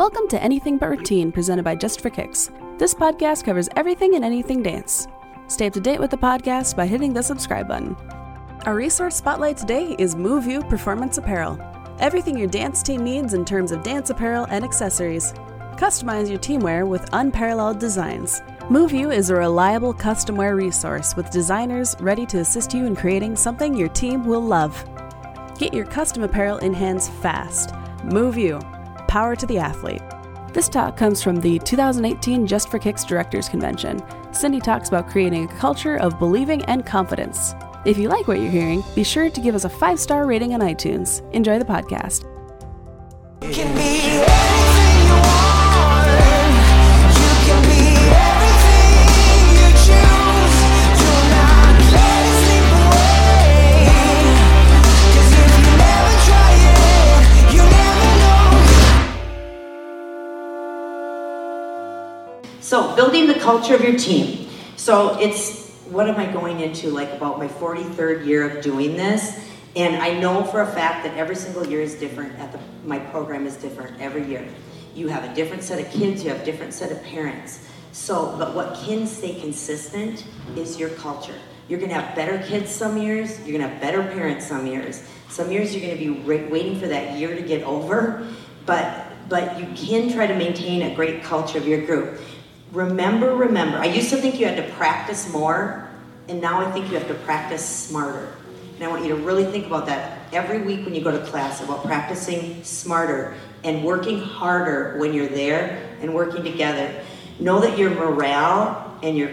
Welcome to Anything But Routine, presented by Just for Kicks. This podcast covers everything and anything dance. Stay up to date with the podcast by hitting the subscribe button. Our resource spotlight today is Move You Performance Apparel. Everything your dance team needs in terms of dance apparel and accessories. Customize your teamwear with unparalleled designs. Move You is a reliable custom wear resource with designers ready to assist you in creating something your team will love. Get your custom apparel in hands fast. Move You. Power to the athlete. This talk comes from the 2018 Just for Kicks Directors Convention. Cindy talks about creating a culture of believing and confidence. If you like what you're hearing, be sure to give us a five star rating on iTunes. Enjoy the podcast. So, building the culture of your team. So, it's what am I going into? Like, about my 43rd year of doing this. And I know for a fact that every single year is different. At the, my program is different every year. You have a different set of kids, you have a different set of parents. So, but what can stay consistent is your culture. You're going to have better kids some years, you're going to have better parents some years. Some years you're going to be ra- waiting for that year to get over, but but you can try to maintain a great culture of your group. Remember, remember. I used to think you had to practice more, and now I think you have to practice smarter. And I want you to really think about that every week when you go to class about practicing smarter and working harder when you're there and working together. Know that your morale and your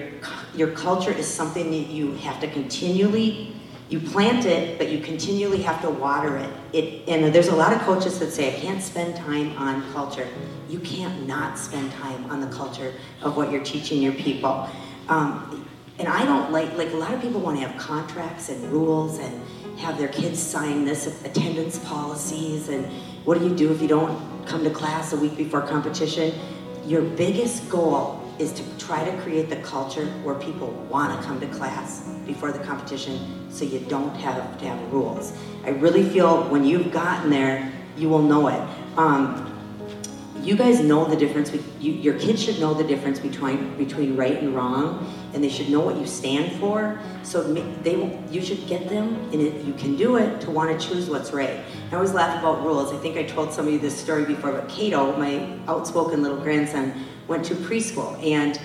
your culture is something that you have to continually you plant it, but you continually have to water it. It and there's a lot of coaches that say I can't spend time on culture. You can't not spend time on the culture of what you're teaching your people. Um, and I don't like like a lot of people want to have contracts and rules and have their kids sign this attendance policies and what do you do if you don't come to class a week before competition? Your biggest goal is to try to create the culture where people want to come to class before the competition so you don't have to have rules. I really feel when you've gotten there, you will know it. Um, you guys know the difference. You, your kids should know the difference between between right and wrong, and they should know what you stand for. So they, you should get them, and it, you can do it to want to choose what's right. I always laugh about rules. I think I told somebody this story before, but Cato, my outspoken little grandson, went to preschool, and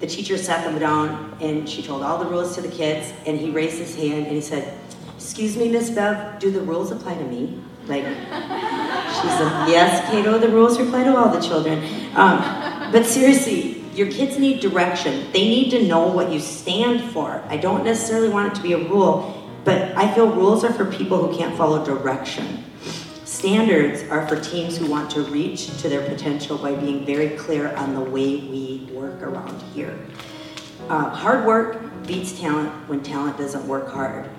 the teacher sat them down, and she told all the rules to the kids, and he raised his hand and he said, "Excuse me, Miss Bev, do the rules apply to me?" Like. She said, yes, Cato, the rules apply to all the children. Um, but seriously, your kids need direction. They need to know what you stand for. I don't necessarily want it to be a rule, but I feel rules are for people who can't follow direction. Standards are for teams who want to reach to their potential by being very clear on the way we work around here. Uh, hard work beats talent when talent doesn't work hard.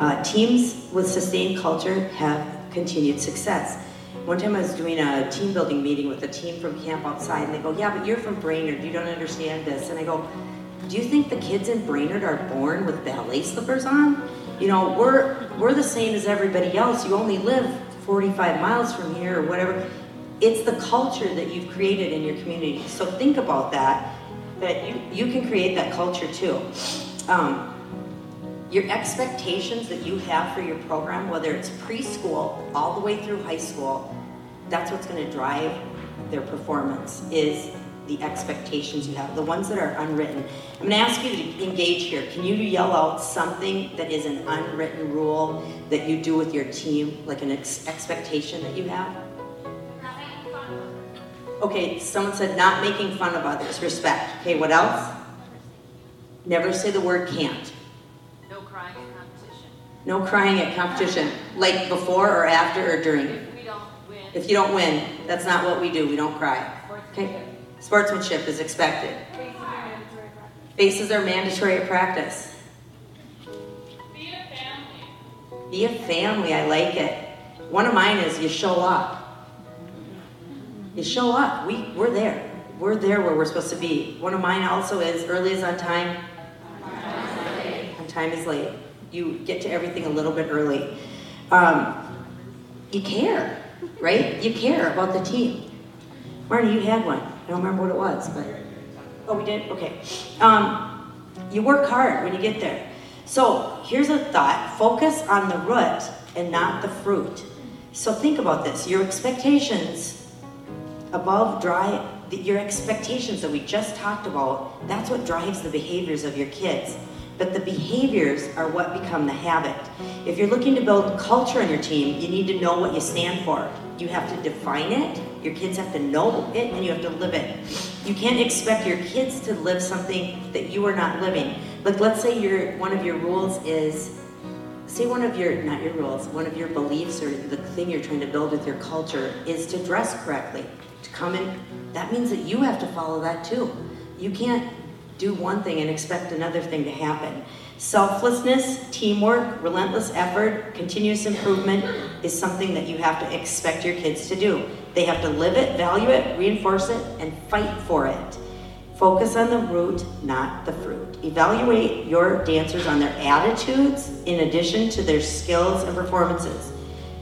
Uh, teams with sustained culture have continued success. One time I was doing a team building meeting with a team from Camp Outside, and they go, Yeah, but you're from Brainerd, you don't understand this. And I go, Do you think the kids in Brainerd are born with ballet slippers on? You know, we're, we're the same as everybody else. You only live 45 miles from here or whatever. It's the culture that you've created in your community. So think about that, that you, you can create that culture too. Um, your expectations that you have for your program, whether it's preschool all the way through high school, that's what's going to drive their performance is the expectations you have, the ones that are unwritten. I'm going to ask you to engage here. Can you yell out something that is an unwritten rule that you do with your team, like an ex- expectation that you have? Okay, someone said not making fun of others, respect. Okay, what else? Never say the word can't. No crying at competition. No crying at competition, like before or after or during. If we don't win, If you don't win, that's not what we do. We don't cry. Okay? Sportsmanship is expected. Faces are mandatory at practice. be a family. Be a family. I like it. One of mine is you show up. You show up. We we're there. We're there where we're supposed to be. One of mine also is early is on time. On time is late. You get to everything a little bit early. Um, you care, right? You care about the team. Marty, you had one. I don't remember what it was, but oh, we did. Okay. Um, you work hard when you get there. So here's a thought: focus on the root and not the fruit. So think about this: your expectations above dry your expectations that we just talked about that's what drives the behaviors of your kids but the behaviors are what become the habit if you're looking to build culture in your team you need to know what you stand for you have to define it your kids have to know it and you have to live it. You can't expect your kids to live something that you are not living. Like let's say your one of your rules is say one of your not your rules one of your beliefs or the thing you're trying to build with your culture is to dress correctly to come in. That means that you have to follow that too. You can't do one thing and expect another thing to happen. Selflessness teamwork relentless effort continuous improvement is something that you have to expect your kids to do they have to live it value it reinforce it and fight for it Focus on the root, not the fruit. Evaluate your dancers on their attitudes in addition to their skills and performances.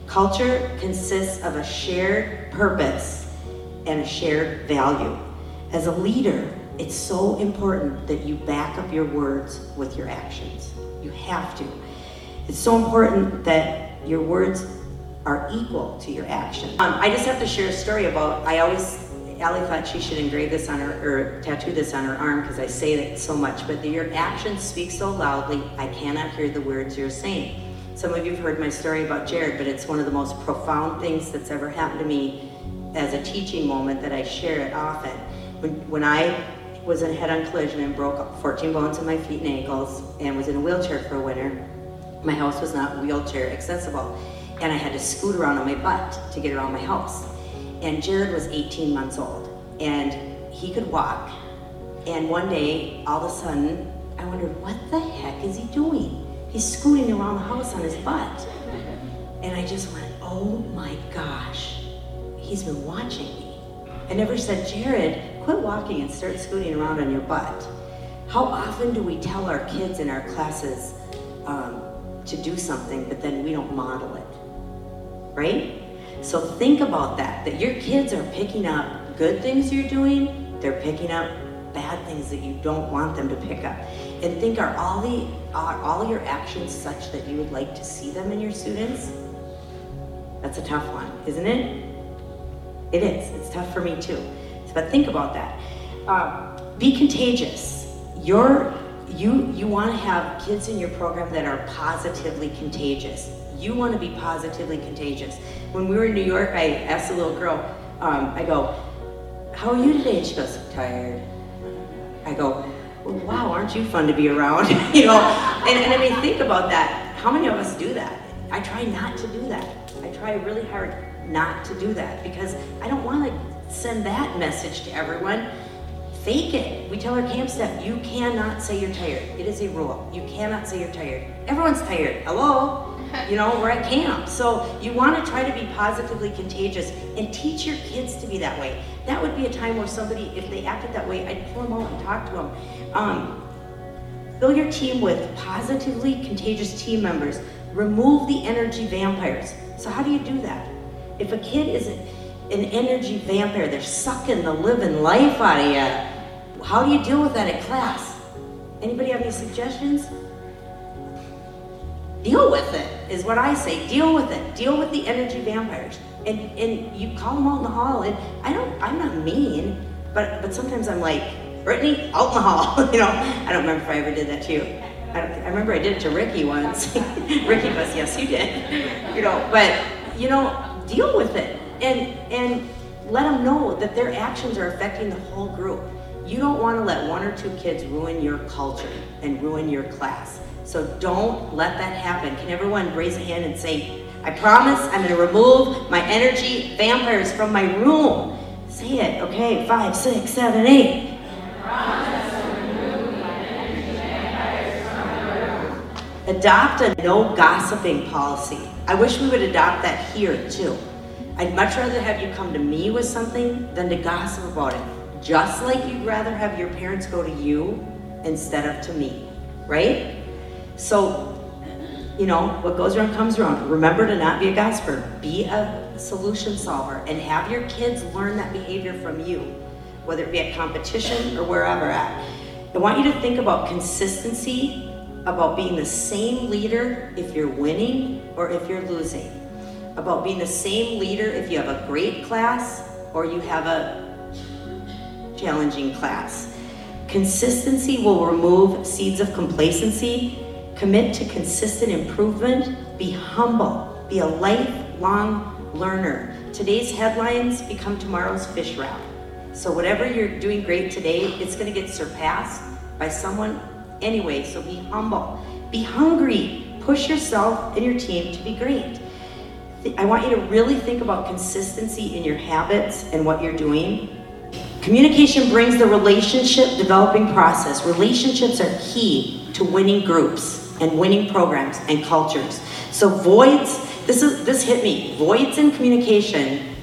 Culture consists of a shared purpose and a shared value. As a leader, it's so important that you back up your words with your actions. You have to. It's so important that your words are equal to your action. Um, I just have to share a story about, I always, Allie thought she should engrave this on her, or tattoo this on her arm because I say it so much, but your actions speak so loudly, I cannot hear the words you're saying. Some of you have heard my story about Jared, but it's one of the most profound things that's ever happened to me as a teaching moment that I share it often. When, when I was in head-on collision and broke 14 bones in my feet and ankles and was in a wheelchair for a winter, my house was not wheelchair accessible, and I had to scoot around on my butt to get around my house. And Jared was 18 months old, and he could walk. And one day, all of a sudden, I wondered, what the heck is he doing? He's scooting around the house on his butt. And I just went, oh my gosh, he's been watching me. I never said, Jared, quit walking and start scooting around on your butt. How often do we tell our kids in our classes um, to do something, but then we don't model it? Right? So think about that, that your kids are picking up good things you're doing, they're picking up bad things that you don't want them to pick up. And think, are all, the, are all your actions such that you would like to see them in your students? That's a tough one, isn't it? It is. It's tough for me too. But think about that. Um, be contagious. You're, you you want to have kids in your program that are positively contagious. You want to be positively contagious. When we were in New York, I asked a little girl, um, I go, "How are you today?" And she goes, "Tired." I go, "Wow, aren't you fun to be around?" you know. And, and I mean, think about that. How many of us do that? I try not to do that. I try really hard not to do that because I don't want to send that message to everyone. Fake it. We tell our camp staff, you cannot say you're tired. It is a rule. You cannot say you're tired. Everyone's tired. Hello? You know, we're at camp. So you want to try to be positively contagious and teach your kids to be that way. That would be a time where somebody, if they acted that way, I'd pull them out and talk to them. Um, Fill your team with positively contagious team members. Remove the energy vampires. So how do you do that? If a kid is an energy vampire, they're sucking the living life out of you. How do you deal with that at class? Anybody have any suggestions? Deal with it is what I say. Deal with it. Deal with the energy vampires. And and you call them out in the hall. And I don't. I'm not mean, but but sometimes I'm like, Brittany, out in the hall. you know. I don't remember if I ever did that to you. I, I remember I did it to Ricky once. Ricky was yes, you did. You know. But you know, deal with it and and let them know that their actions are affecting the whole group. You don't want to let one or two kids ruin your culture and ruin your class. So don't let that happen. Can everyone raise a hand and say, I promise I'm going to remove my energy vampires from my room? Say it. Okay, five, six, seven, eight. Adopt a no gossiping policy. I wish we would adopt that here too. I'd much rather have you come to me with something than to gossip about it. Just like you'd rather have your parents go to you instead of to me, right? So, you know, what goes around comes around. Remember to not be a gossiper. Be a solution solver and have your kids learn that behavior from you, whether it be at competition or wherever at. I want you to think about consistency, about being the same leader if you're winning or if you're losing, about being the same leader if you have a great class or you have a challenging class. Consistency will remove seeds of complacency. Commit to consistent improvement. Be humble. Be a lifelong learner. Today's headlines become tomorrow's fish wrap. So, whatever you're doing great today, it's going to get surpassed by someone anyway. So, be humble. Be hungry. Push yourself and your team to be great. I want you to really think about consistency in your habits and what you're doing. Communication brings the relationship developing process. Relationships are key to winning groups and winning programs and cultures. So voids, this is this hit me. Voids in communication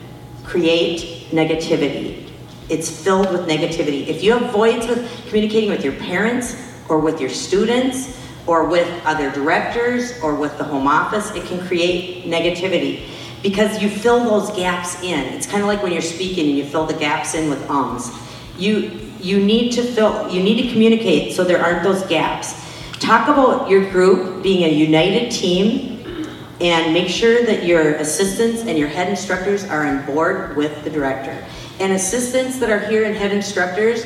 create negativity. It's filled with negativity. If you have voids with communicating with your parents or with your students or with other directors or with the home office, it can create negativity because you fill those gaps in. It's kind of like when you're speaking and you fill the gaps in with ums. You you need to fill you need to communicate so there aren't those gaps. Talk about your group being a united team and make sure that your assistants and your head instructors are on board with the director. And assistants that are here and head instructors,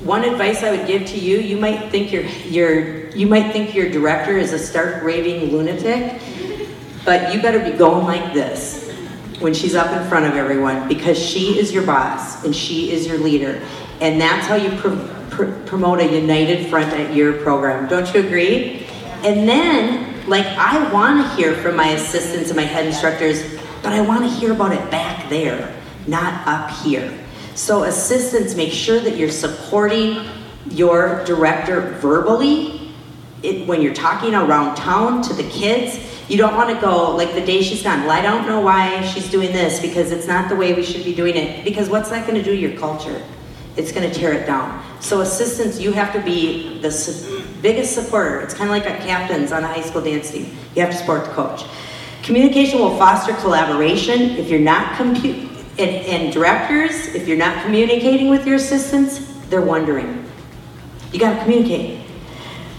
one advice I would give to you, you might think your your you might think your director is a stark raving lunatic, but you better be going like this when she's up in front of everyone because she is your boss and she is your leader. And that's how you pr- pr- promote a united front at your program. Don't you agree? And then, like, I want to hear from my assistants and my head instructors, but I want to hear about it back there, not up here. So, assistants, make sure that you're supporting your director verbally it, when you're talking around town to the kids, you don't want to go like the day she's gone. Well, I don't know why she's doing this because it's not the way we should be doing it. Because what's that going to do to your culture? It's going to tear it down. So assistants, you have to be the su- biggest supporter. It's kind of like a captains on a high school dance team. You have to support the coach. Communication will foster collaboration. If you're not compu- and, and directors, if you're not communicating with your assistants, they're wondering. You got to communicate.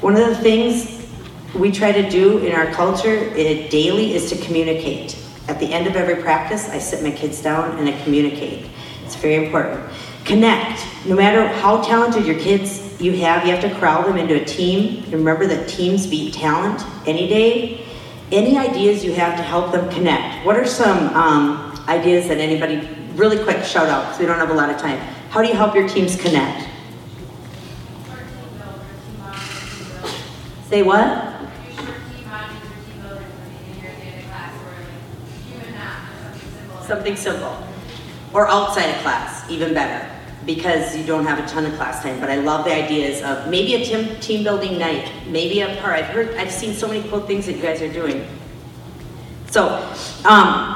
One of the things we try to do in our culture eh, daily is to communicate. At the end of every practice, I sit my kids down and I communicate. It's very important. Connect. No matter how talented your kids you have, you have to corral them into a team. Remember that teams beat talent any day. Any ideas you have to help them connect? What are some um, ideas that anybody, really quick shout out because we don't have a lot of time. How do you help your teams connect? Say what? Something simple. Or outside of class, even better, because you don't have a ton of class time. But I love the ideas of maybe a team, team building night, maybe a part. I've heard, I've seen so many cool things that you guys are doing. So, um,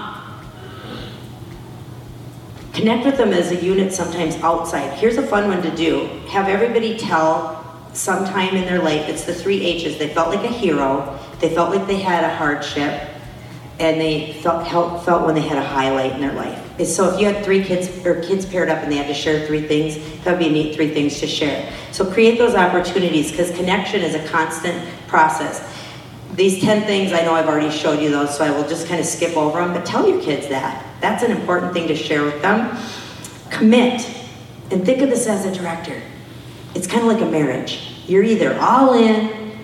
connect with them as a unit sometimes outside. Here's a fun one to do. Have everybody tell sometime in their life, it's the three H's. They felt like a hero, they felt like they had a hardship, and they felt, felt, felt when they had a highlight in their life. So if you had three kids or kids paired up and they had to share three things, that would be a neat three things to share. So create those opportunities because connection is a constant process. These 10 things, I know I've already showed you those, so I will just kind of skip over them, but tell your kids that. That's an important thing to share with them. Commit. And think of this as a director. It's kind of like a marriage. You're either all in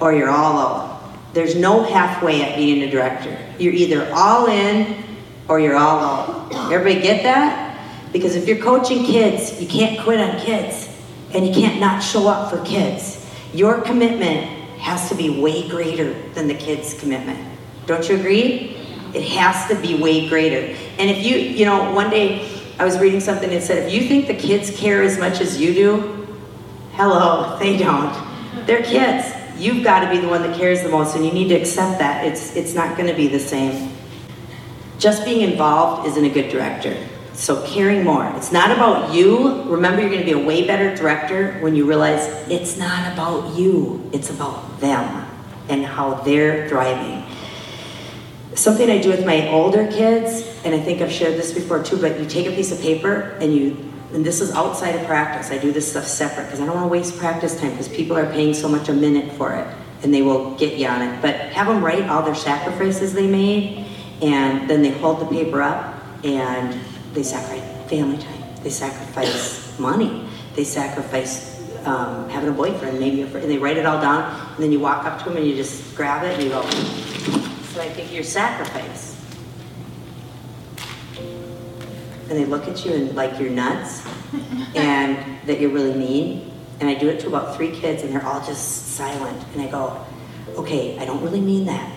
or you're all out. There's no halfway at being a director. You're either all in or you're all out. Everybody get that? Because if you're coaching kids, you can't quit on kids and you can't not show up for kids. Your commitment has to be way greater than the kids' commitment. Don't you agree? It has to be way greater. And if you, you know, one day I was reading something that said, if you think the kids care as much as you do, hello, they don't. They're kids. You've got to be the one that cares the most, and you need to accept that. It's, it's not going to be the same. Just being involved isn't a good director. So caring more. It's not about you. Remember, you're going to be a way better director when you realize it's not about you. It's about them and how they're thriving. Something I do with my older kids, and I think I've shared this before too, but you take a piece of paper and you, and this is outside of practice. I do this stuff separate because I don't want to waste practice time because people are paying so much a minute for it and they will get you on it. But have them write all their sacrifices they made and then they hold the paper up and they sacrifice family time. They sacrifice money. They sacrifice um, having a boyfriend, maybe, and they write it all down. And then you walk up to them and you just grab it and you go, so I think your sacrifice. And they look at you and like you're nuts and that you're really mean. And I do it to about three kids and they're all just silent. And I go, okay, I don't really mean that.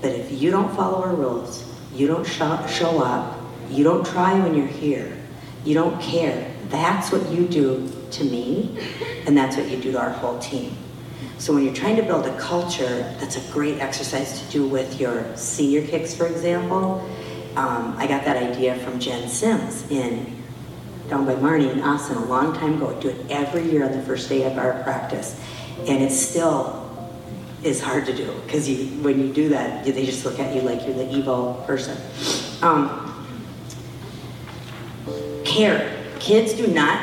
But if you don't follow our rules, you don't show, show up, you don't try when you're here, you don't care, that's what you do to me, and that's what you do to our whole team. So when you're trying to build a culture, that's a great exercise to do with your senior kicks, for example. Um, I got that idea from Jen Sims in down by Marnie in Austin a long time ago. I do it every year on the first day of our practice, and it still is hard to do because you when you do that, they just look at you like you're the evil person. Um, care. Kids do not,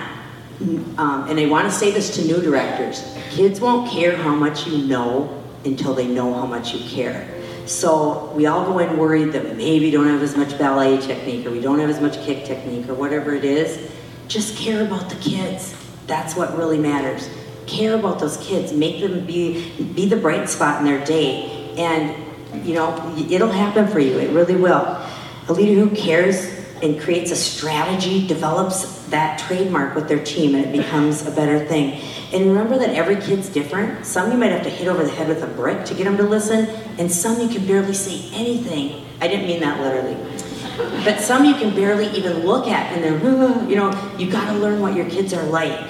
um, and I want to say this to new directors kids won't care how much you know until they know how much you care. So we all go in worried that maybe don't have as much ballet technique or we don't have as much kick technique or whatever it is. Just care about the kids. That's what really matters. Care about those kids. Make them be be the bright spot in their day. And you know, it'll happen for you. It really will. A leader who cares and creates a strategy, develops that trademark with their team, and it becomes a better thing. And remember that every kid's different. Some you might have to hit over the head with a brick to get them to listen, and some you can barely say anything. I didn't mean that literally. But some you can barely even look at, and they're, you know, you gotta learn what your kids are like.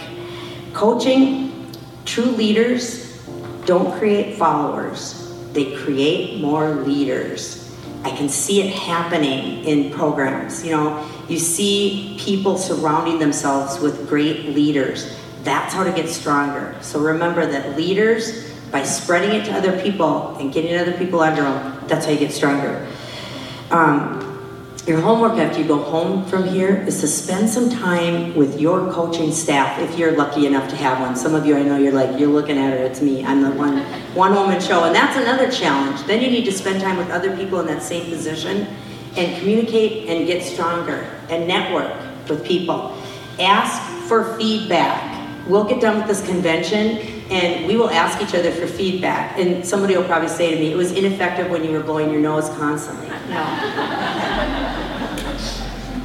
Coaching, true leaders don't create followers, they create more leaders. I can see it happening in programs. You know, you see people surrounding themselves with great leaders. That's how to get stronger. So remember that leaders, by spreading it to other people and getting other people under them, that's how you get stronger. Um, your homework after you go home from here is to spend some time with your coaching staff if you're lucky enough to have one. Some of you I know you're like, you're looking at her, it's me. I'm the one one woman show. And that's another challenge. Then you need to spend time with other people in that same position and communicate and get stronger and network with people. Ask for feedback. We'll get done with this convention and we will ask each other for feedback. And somebody will probably say to me, it was ineffective when you were blowing your nose constantly. No.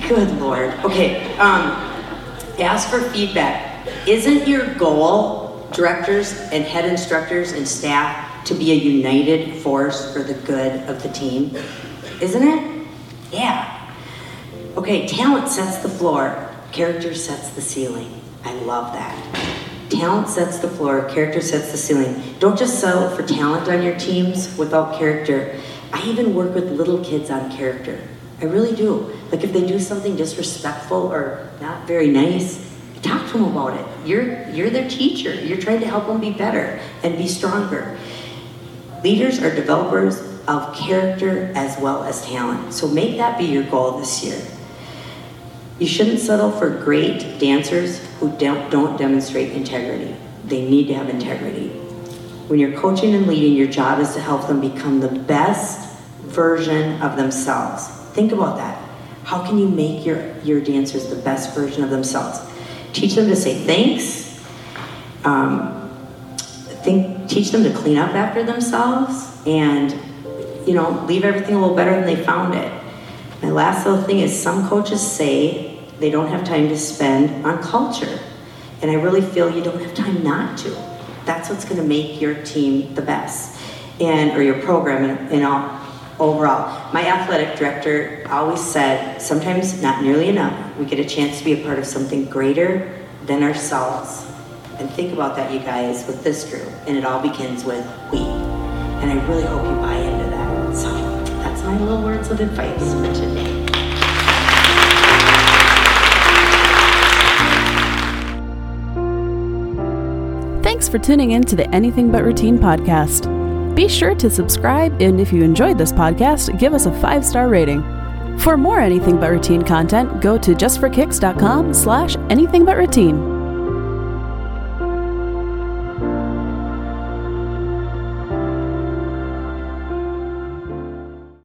Good Lord. Okay, um, ask for feedback. Isn't your goal, directors and head instructors and staff, to be a united force for the good of the team? Isn't it? Yeah. Okay, talent sets the floor, character sets the ceiling. I love that. Talent sets the floor, character sets the ceiling. Don't just settle for talent on your teams without character. I even work with little kids on character. I really do. Like if they do something disrespectful or not very nice, talk to them about it. You're you're their teacher. You're trying to help them be better and be stronger. Leaders are developers of character as well as talent. So make that be your goal this year. You shouldn't settle for great dancers who don't, don't demonstrate integrity. They need to have integrity. When you're coaching and leading, your job is to help them become the best version of themselves. Think about that. How can you make your, your dancers the best version of themselves? Teach them to say thanks. Um, think, teach them to clean up after themselves and, you know, leave everything a little better than they found it. My last little thing is some coaches say they don't have time to spend on culture. And I really feel you don't have time not to. That's what's going to make your team the best and or your program in, in all, overall. My athletic director always said sometimes not nearly enough. We get a chance to be a part of something greater than ourselves. And think about that, you guys, with this group. And it all begins with we. And I really hope you buy into that. So that's my little words of advice for today. Thanks for tuning in to the Anything But Routine podcast. Be sure to subscribe, and if you enjoyed this podcast, give us a five star rating. For more Anything But Routine content, go to justforkicks.com slash anything but routine.